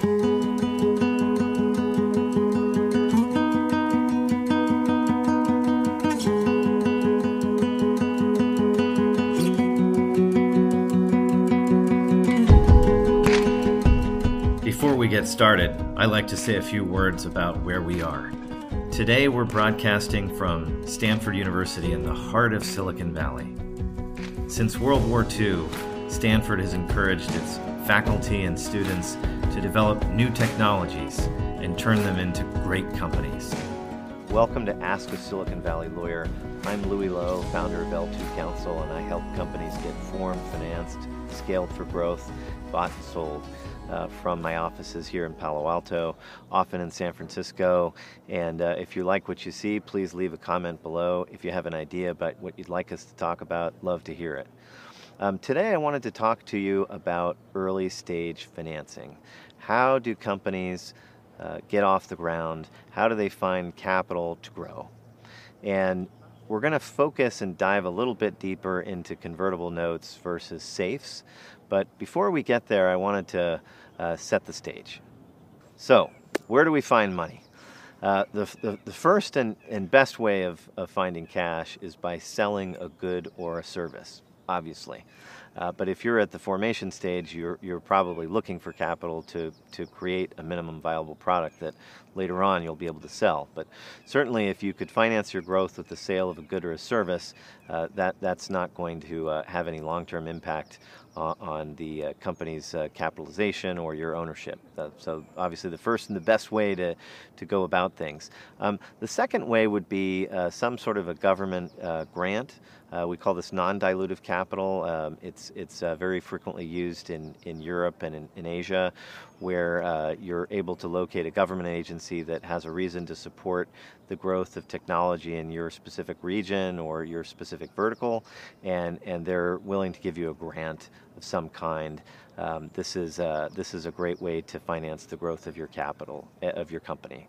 Before we get started, I like to say a few words about where we are. Today, we're broadcasting from Stanford University in the heart of Silicon Valley. Since World War II, Stanford has encouraged its faculty and students to develop new technologies and turn them into great companies. Welcome to Ask a Silicon Valley Lawyer. I'm Louis Lehot, founder of L2 Counsel, and I help companies get formed, financed, scaled for growth, bought and sold. Uh, from my offices here in Palo Alto, often in San Francisco. And uh, if you like what you see, please leave a comment below. If you have an idea about what you'd like us to talk about, love to hear it. Um, today, I wanted to talk to you about early stage financing. How do companies uh, get off the ground? How do they find capital to grow? And we're going to focus and dive a little bit deeper into convertible notes versus safes. But before we get there, I wanted to uh, set the stage. So, where do we find money? Uh, the, the, the, first and, and best way of, of finding cash is by selling a good or a service, obviously. Uh, but if you're at the formation stage, you're, you're probably looking for capital to, to create a minimum viable product that later on you'll be able to sell. But certainly, if you could finance your growth with the sale of a good or a service, uh, that, that's not going to uh, have any long term impact on the uh, company's uh, capitalization or your ownership. Uh, so obviously the first and the best way to, to go about things. Um, the second way would be uh, some sort of a government uh, grant. Uh, we call this non-dilutive capital. Um, it's it's very frequently used in, in Europe and in, in Asia, where you're able to locate a government agency that has a reason to support the growth of technology in your specific region or your specific vertical, and, and they're willing to give you a grant of some kind. Um, this, is, uh, this is a great way to finance the growth of your capital, eh, of your company.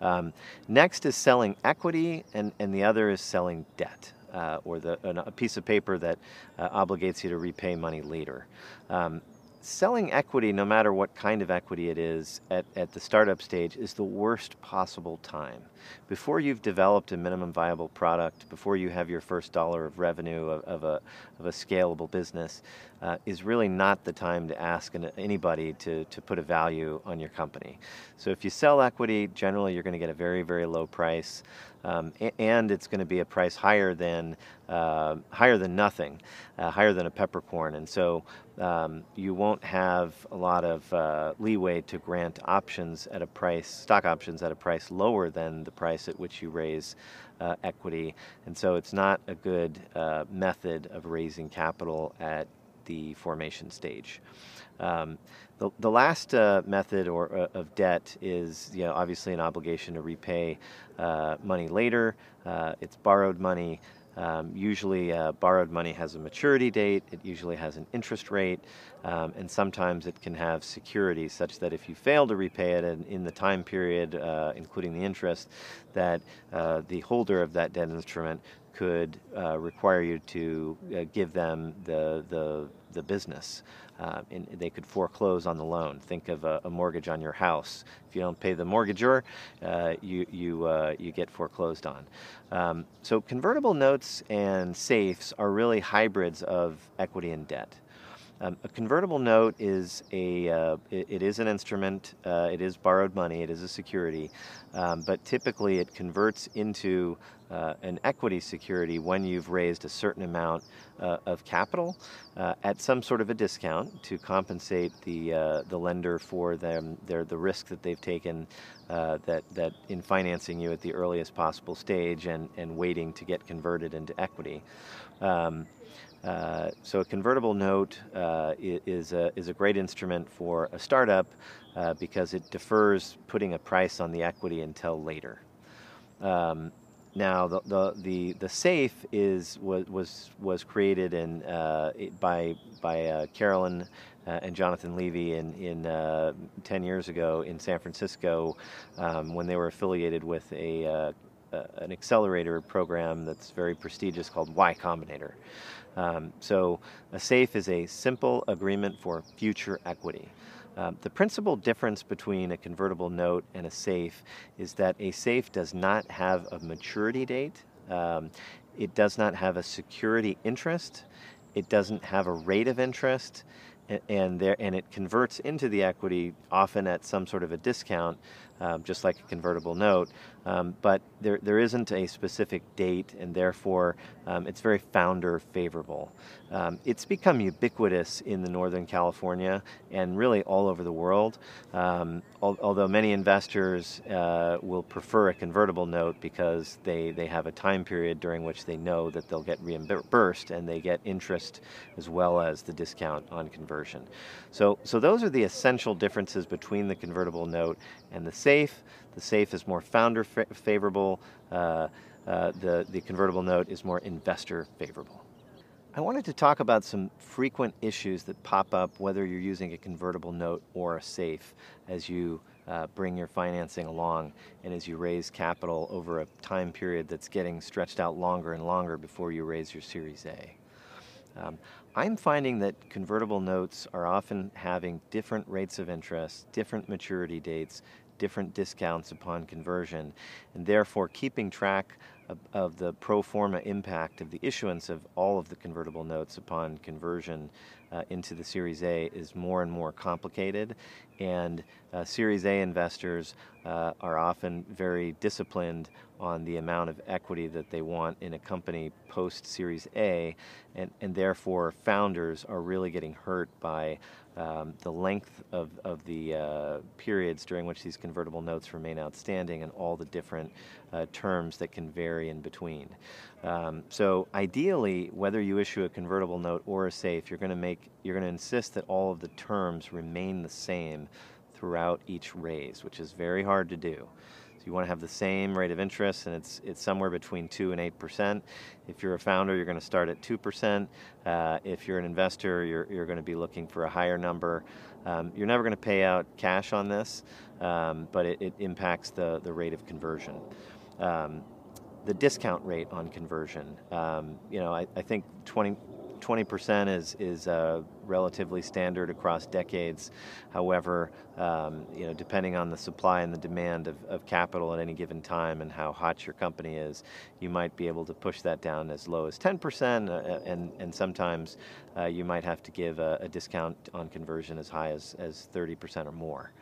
Um, next is selling equity, and, and the other is selling debt. Uh, or the, a piece of paper that uh, obligates you to repay money later. Um, selling equity, no matter what kind of equity it is, at, at the startup stage is the worst possible time. Before you've developed a minimum viable product, before you have your first dollar of revenue of, of a, of a scalable business, uh, is really not the time to ask an, anybody to, to put a value on your company. So if you sell equity, generally you're going to get a very, very low price. Um, and it's going to be a price higher than uh, higher than nothing, uh, higher than a peppercorn, and so um, you won't have a lot of uh, leeway to grant options at a price, stock options at a price lower than the price at which you raise uh, equity, and so it's not a good uh, method of raising capital at the formation stage. Um, the, the last uh, method or uh, of debt is you know, obviously an obligation to repay uh, money later. Uh, it's borrowed money. Um, usually, uh, borrowed money has a maturity date, it usually has an interest rate, um, and sometimes it can have security such that if you fail to repay it in, in the time period, uh, including the interest, that the holder of that debt instrument could uh, require you to uh, give them the, the, the business. Uh, and they could foreclose on the loan. Think of a, a, mortgage on your house. If you don't pay the mortgagor, uh, you, you, uh, you get foreclosed on. Um, so convertible notes and safes are really hybrids of equity and debt. Um, a convertible note is a uh, it, it is an instrument. Uh, it is borrowed money. It is a security, um, but typically it converts into uh, an equity security when you've raised a certain amount uh, of capital uh, at some sort of a discount to compensate the uh, the lender for them their the risk that they've taken that that in financing you at the earliest possible stage and and waiting to get converted into equity. Um, uh, so a convertible note uh, is, a, is a great instrument for a startup uh, because it defers putting a price on the equity until later. Um, now the, the, the, the, safe is was was, created in, uh, by by uh, Carolynn and Jonathan Levy in in 10 years ago in San Francisco um, when they were affiliated with a an accelerator program that's very prestigious called Y Combinator. Um, so a SAFE is a simple agreement for future equity. Um, the principal difference between a convertible note and a safe is that a safe does not have a maturity date. Um, it does not have a security interest. It doesn't have a rate of interest and there and it converts into the equity often at some sort of a discount, um, just like a convertible note. Um, but there there isn't a specific date, and therefore um, it's very founder favorable. Um, it's become ubiquitous in the Northern California and really all over the world. Um, al- although many investors uh, will prefer a convertible note because they they have a time period during which they know that they'll get reimbursed and they get interest as well as the discount on conversion. So so those are the essential differences between the convertible note and the safe. The safe is more founder favorable. Uh, uh, the, the convertible note is more investor favorable. I wanted to talk about some frequent issues that pop up whether you're using a convertible note or a safe as you uh, bring your financing along and as you raise capital over a time period that's getting stretched out longer and longer before you raise your Series A. Um, I'm finding that convertible notes are often having different rates of interest, different maturity dates, different discounts upon conversion, and therefore keeping track of, the pro forma impact of the issuance of all of the convertible notes upon conversion uh, into the Series A is more and more complicated. And uh, Series A investors uh, are often very disciplined on the amount of equity that they want in a company post Series A, and, and therefore founders are really getting hurt by um, the length of, of the uh, periods during which these convertible notes remain outstanding and all the different uh, terms that can vary in between. Um, so ideally, whether you issue a convertible note or a safe, you're going to make you're going to insist that all of the terms remain the same throughout each raise, which is very hard to do. So you want to have the same rate of interest, and it's it's somewhere between two and eight percent. If you're a founder, you're going to start at two percent. Uh, if you're an investor, you're you're going to be looking for a higher number. Um, you're never going to pay out cash on this, um, but it, it, impacts the the rate of conversion. Um, the discount rate on conversion. Um, you know, I, I think 20, 20% is, is uh, relatively standard across decades. However, um, you know, depending on the supply and the demand of, of capital at any given time and how hot your company is, you might be able to push that down as low as 10%, uh, and, and sometimes uh, you might have to give a, a, discount on conversion as high as, as 30% or more.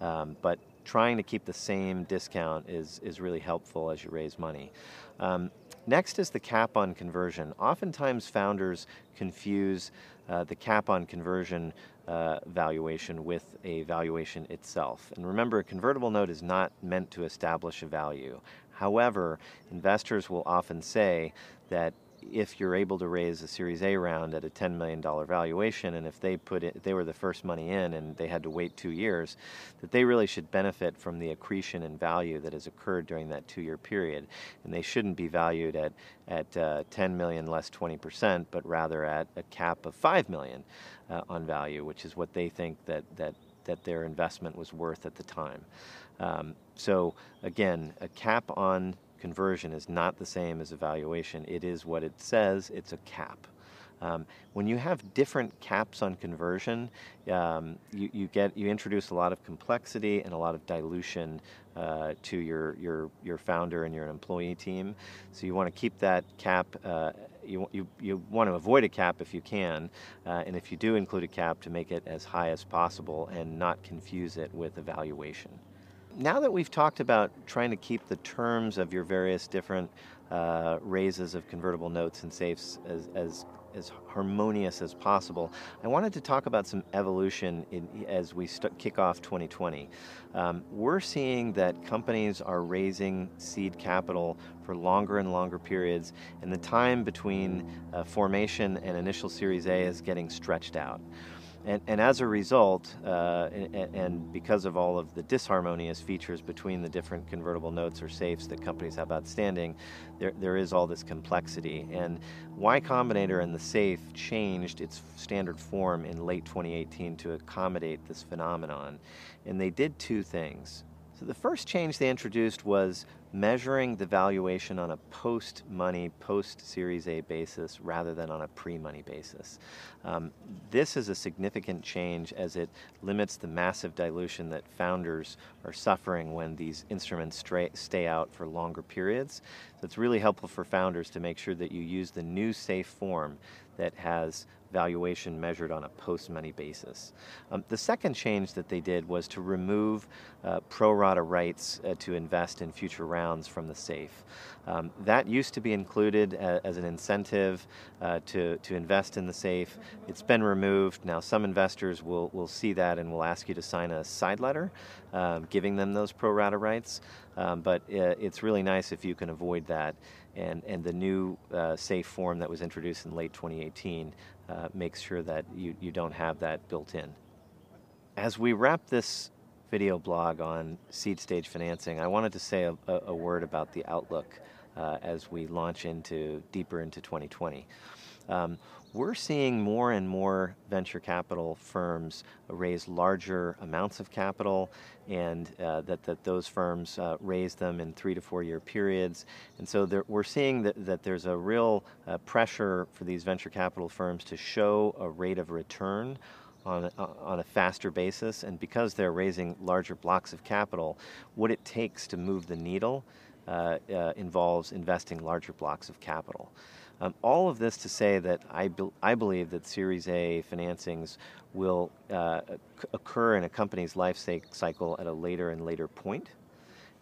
Um, but trying to keep the same discount is, is really helpful as you raise money. Um, next is the cap on conversion. Oftentimes, founders confuse uh, the cap on conversion uh, valuation with a valuation itself. And remember, a convertible note is not meant to establish a value. However, investors will often say that if you're able to raise a Series A round at a $10 million valuation, and if they put it, they were the first money in and they had to wait two years, that they really should benefit from the accretion in value that has occurred during that two-year period, and they shouldn't be valued at at uh, 10 million less 20%, but rather at a cap of 5 million uh, on value, which is what they think that that that their investment was worth at the time. Um, so again, a cap on conversion is not the same as evaluation. It is what it says, it's a cap. Um, when you have different caps on conversion, um, you, you, get you introduce a lot of complexity and a lot of dilution uh, to your, your your founder and your employee team. So you want to keep that cap. Uh, you, you, you want to avoid a cap if you can, uh, and if you do include a cap, to make it as high as possible and not confuse it with evaluation now that we've talked about trying to keep the terms of your various different uh, raises of convertible notes and safes as, as, as harmonious as possible, I wanted to talk about some evolution in, as we st- kick off 2020. Um, we're seeing that companies are raising seed capital for longer and longer periods, and the time between uh, formation and initial Series A is getting stretched out. And, and as a result, uh, and, and, because of all of the disharmonious features between the different convertible notes or safes that companies have outstanding, there, there is all this complexity. And Y Combinator and the safe changed its standard form in late 2018 to accommodate this phenomenon. And they did two things. So the first change they introduced was measuring the valuation on a post-money, post-Series A basis rather than on a pre-money basis. Um, this is a significant change as it limits the massive dilution that founders are suffering when these instruments stay out for longer periods. So it's really helpful for founders to make sure that you use the new safe form that has valuation measured on a post-money basis. Um, the second change that they did was to remove uh, pro rata rights uh, to invest in future rounds from the SAFE. Um, that used to be included a, as an incentive uh, to, to invest in the SAFE. It's been removed. Now some investors will, will see that and will ask you to sign a side letter um, giving them those pro rata rights. Um, but uh, it's really nice if you can avoid that and, and the new uh, safe form that was introduced in late 2018 uh, makes sure that you, you don't have that built in. As we wrap this video blog on seed stage financing, I wanted to say a, a word about the outlook uh, as we launch into deeper into 2020. Um, we're seeing more and more venture capital firms raise larger amounts of capital and uh, that, that those firms uh, raise them in three to four year periods. And so there, we're seeing that, that there's a real uh, pressure for these venture capital firms to show a rate of return on a, on a faster basis. And because they're raising larger blocks of capital, what it takes to move the needle uh, uh, involves investing larger blocks of capital. Um, all of this to say that I, be, I believe that Series A financings will uh, occur in a company's life cycle at a later and later point.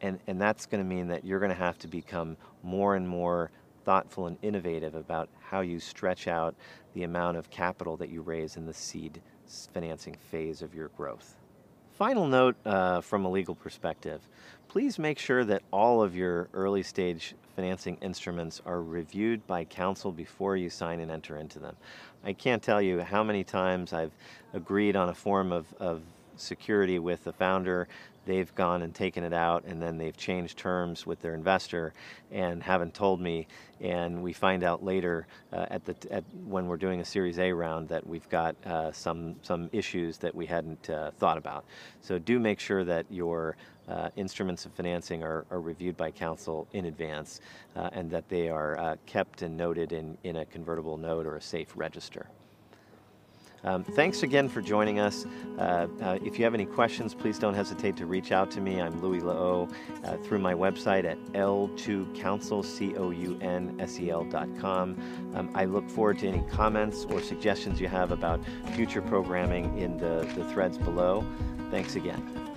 And, and that's going to mean that you're going to have to become more and more thoughtful and innovative about how you stretch out the amount of capital that you raise in the seed financing phase of your growth. Final note uh, from a legal perspective please make sure that all of your early stage financing instruments are reviewed by counsel before you sign and enter into them. I can't tell you how many times I've agreed on a form of, of security with the founder they've gone and taken it out and then they've changed terms with their investor and haven't told me and we find out later uh, at the at, when we're doing a series A round that we've got uh, some some issues that we hadn't uh, thought about so do make sure that your uh, instruments of financing are, are, reviewed by counsel in advance uh, and that they are uh, kept and noted in, in a convertible note or a safe register. Um, thanks again for joining us. Uh, uh, if you have any questions, please don't hesitate to reach out to me. I'm Louis Lehot uh, through my website at l2counsel, C-O-U-N-S-E-L.com. Um, I look forward to any comments or suggestions you have about future programming in the, the threads below. Thanks again.